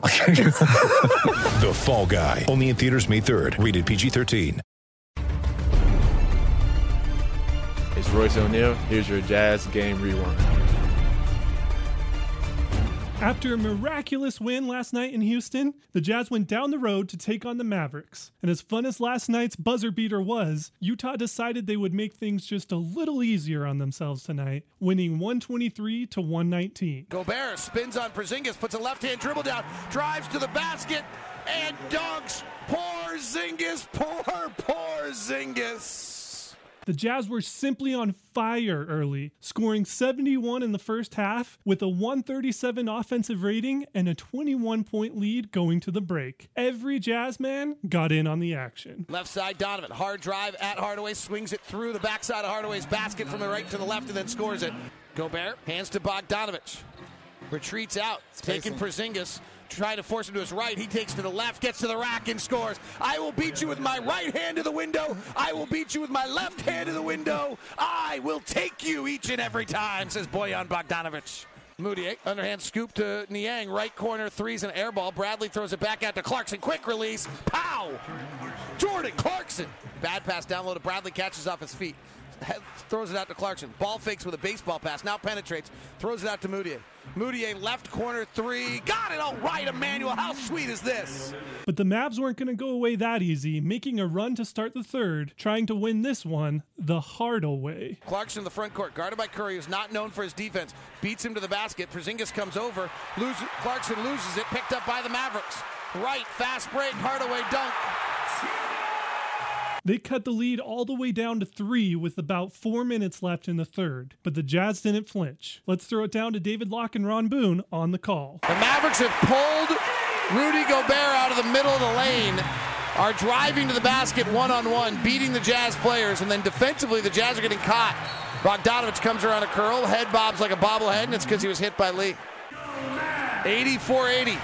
The Fall Guy. Only in theaters May 3rd. Rated PG-13. It's Royce O'Neale. Here's your Jazz Game Rewind. After a miraculous win last night in Houston, the Jazz went down the road to take on the Mavericks. And as fun as last night's buzzer beater was, Utah decided they would make things just a little easier on themselves tonight, winning 123 to 119. Gobert spins on Porzingis, puts a left-hand dribble down, drives to the basket, and dunks. Poor Zingis, poor, poor Zingis. The Jazz were simply on fire early, scoring 71 in the first half with a 137 offensive rating and a 21 point lead going to the break. Every Jazz man got in on the action. Left side, Donovan. Hard drive at Hardaway, swings it through the backside of Hardaway's basket from the right to the left and then scores it. Gobert hands to Bogdanovich. Retreats out, taking Porzingis. Trying to force him to his right. He takes to the left, gets to the rack, and scores. I will beat you with my right hand to the window. I will beat you with my left hand to the window. I will take you each and every time, says Boyan Bogdanovich. Mudiay, eh, underhand scoop to Niang, right corner, threes and air ball. Bradley throws it back out to Clarkson. Quick release. Pow! Jordan Clarkson. Bad pass down low to Bradley, catches off his feet. Throws it out to Clarkson. Ball fakes with a baseball pass. Now penetrates. Throws it out to Mudiay. Mudiay left corner three. Got it all right, Emmanuel. How sweet is this? But the Mavs weren't going to go away that easy, making a run to start the third, trying to win this one the hard way. Clarkson in the front court, guarded by Curry, who's not known for his defense. Beats him to the basket. Porzingis comes over. Lose, Clarkson loses it. Picked up by the Mavericks. Right, fast break. Hardaway dunk. They cut the lead all the way down to three with about four minutes left in the third, but the Jazz didn't flinch. Let's throw it down to David Locke and Ron Boone on the call. The Mavericks have pulled Rudy Gobert out of the middle of the lane, are driving to the basket one on one, beating the Jazz players, and then defensively, the Jazz are getting caught. Bogdanovich comes around a curl, head bobs like a bobblehead, and it's because he was hit by Lee. 84 80.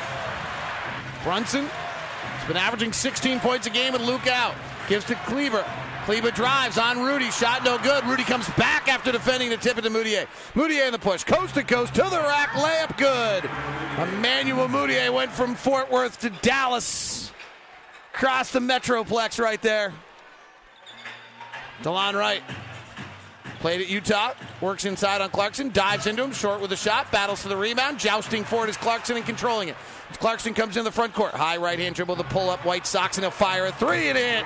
Brunson has been averaging 16 points a game with Luke out. Gives to Kleber. Kleber drives on Rudy. Shot no good. Rudy comes back after defending the tip it to Mudiay. Mudiay in the push. Coast to coast to the rack. Layup good. Emmanuel Mudiay went from Fort Worth to Dallas. Across the Metroplex right there. DeLon Wright. Played at Utah. Works inside on Clarkson. Dives into him. Short with a shot. Battles for the rebound. Jousting for it is Clarkson and controlling it. Clarkson comes in the front court. High right hand dribble, the pull up, White Sox, and he'll fire a three and in.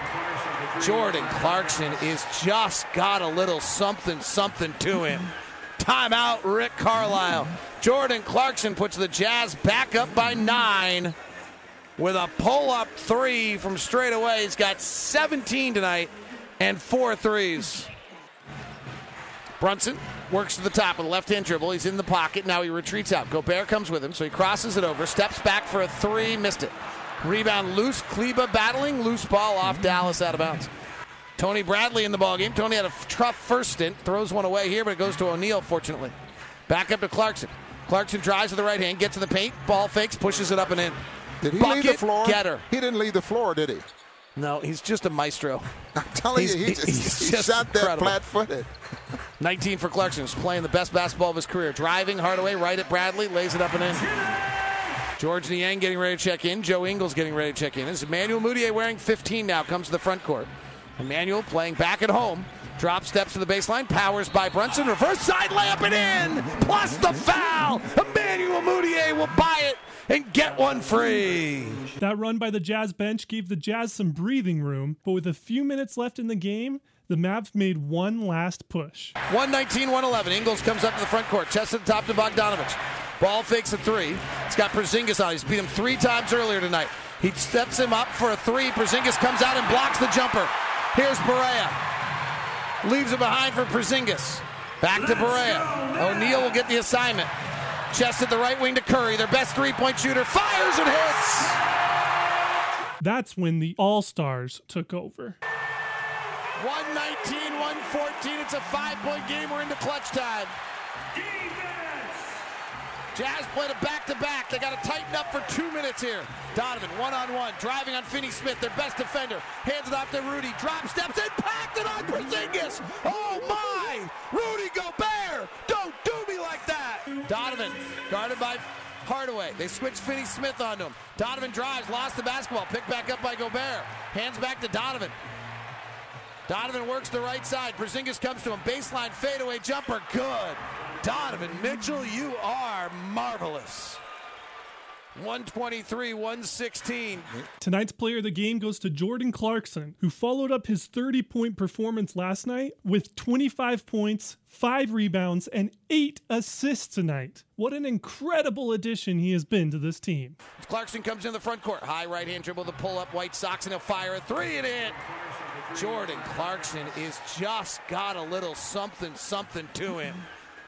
Jordan Clarkson is just got a little something, something to him. Timeout, Rick Carlisle. Jordan Clarkson puts the Jazz back up by nine with a pull up three from straight away. He's got 17 tonight and four threes. Brunson works to the top with a left hand dribble. He's in the pocket. Now he retreats out. Gobert comes with him, so he crosses it over, steps back for a three, missed it. Rebound loose. Kleber battling. Loose ball off mm-hmm. Dallas out of bounds. Tony Bradley in the ballgame. Tony had a tough first stint. Throws one away here, but it goes to O'Neale, fortunately. Back up to Clarkson. Clarkson drives to the right hand, gets to the paint, ball fakes, pushes it up and in. Did he Bucket leave the floor? getter. He didn't leave the floor, did he? No, he's just a maestro. I'm telling He's- you, he he's just, he just shot that incredible. flat-footed. 19 for Clarkson. He's playing the best basketball of his career. Driving Hardaway right at Bradley, lays it up and in. Georges Niang getting ready to check in. Joe Ingles getting ready to check in. This is Emmanuel Mudiay wearing 15 now. Comes to the front court. Emmanuel playing back at home. Drop steps to the baseline. Powers by Brunson. Reverse side layup and in. Plus the foul. Emmanuel Mudiay will buy it and get one free. That run by the Jazz bench gave the Jazz some breathing room, but with a few minutes left in the game, the Mavs made one last push. 119 111. Ingles comes up to the front court. Chest at the top to Bogdanovich. Ball fakes a three. It's got Porzingis on. He's beat him three times earlier tonight. He steps him up for a three. Porzingis comes out and blocks the jumper. Here's Barea. Leaves it behind for Porzingis. Back to Barea. O'Neale will get the assignment. Chest at the right wing to Curry. Their best three point shooter. Fires and hits. That's when the All Stars took over. 119, 114. It's a five point game. We're into clutch time. Jazz played a back to back. They got to tighten up for two minutes here. Donovan, one on one, driving on Finney Smith, their best defender. Hands it off to Rudy. Drop steps in, packed it on Porzingis. Oh my! Rudy Gobert! Don't do me like that! Donovan, guarded by Hardaway. They switch Finney Smith onto him. Donovan drives, lost the basketball, picked back up by Gobert. Hands back to Donovan. Donovan works the right side. Porzingis comes to him. Baseline fadeaway jumper. Good. Donovan Mitchell, you are marvelous. 123, 116. Tonight's player of the game goes to Jordan Clarkson, who followed up his 30 point performance last night with 25 points, 5 rebounds, and 8 assists tonight. What an incredible addition he has been to this team. Clarkson comes in the front court. High right hand dribble, the pull up, white socks, and he'll fire a three and in. Jordan Clarkson is just got a little something, something to him.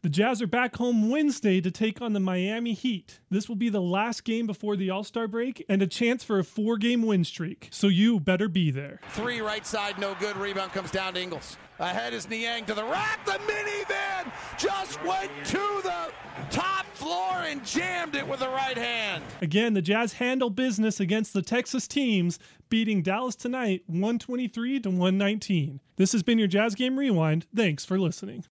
The Jazz are back home Wednesday to take on the Miami Heat. This will be the last game before the All Star break and a chance for a four game win streak, so you better be there. Three right side, no good. Rebound comes down to Ingles. Ahead is Niang to the rack. The minivan just went to the top floor and jammed it with the right hand. Again, the Jazz handle business against the Texas teams, beating Dallas tonight 123 to 119. This has been your Jazz Game Rewind. Thanks for listening.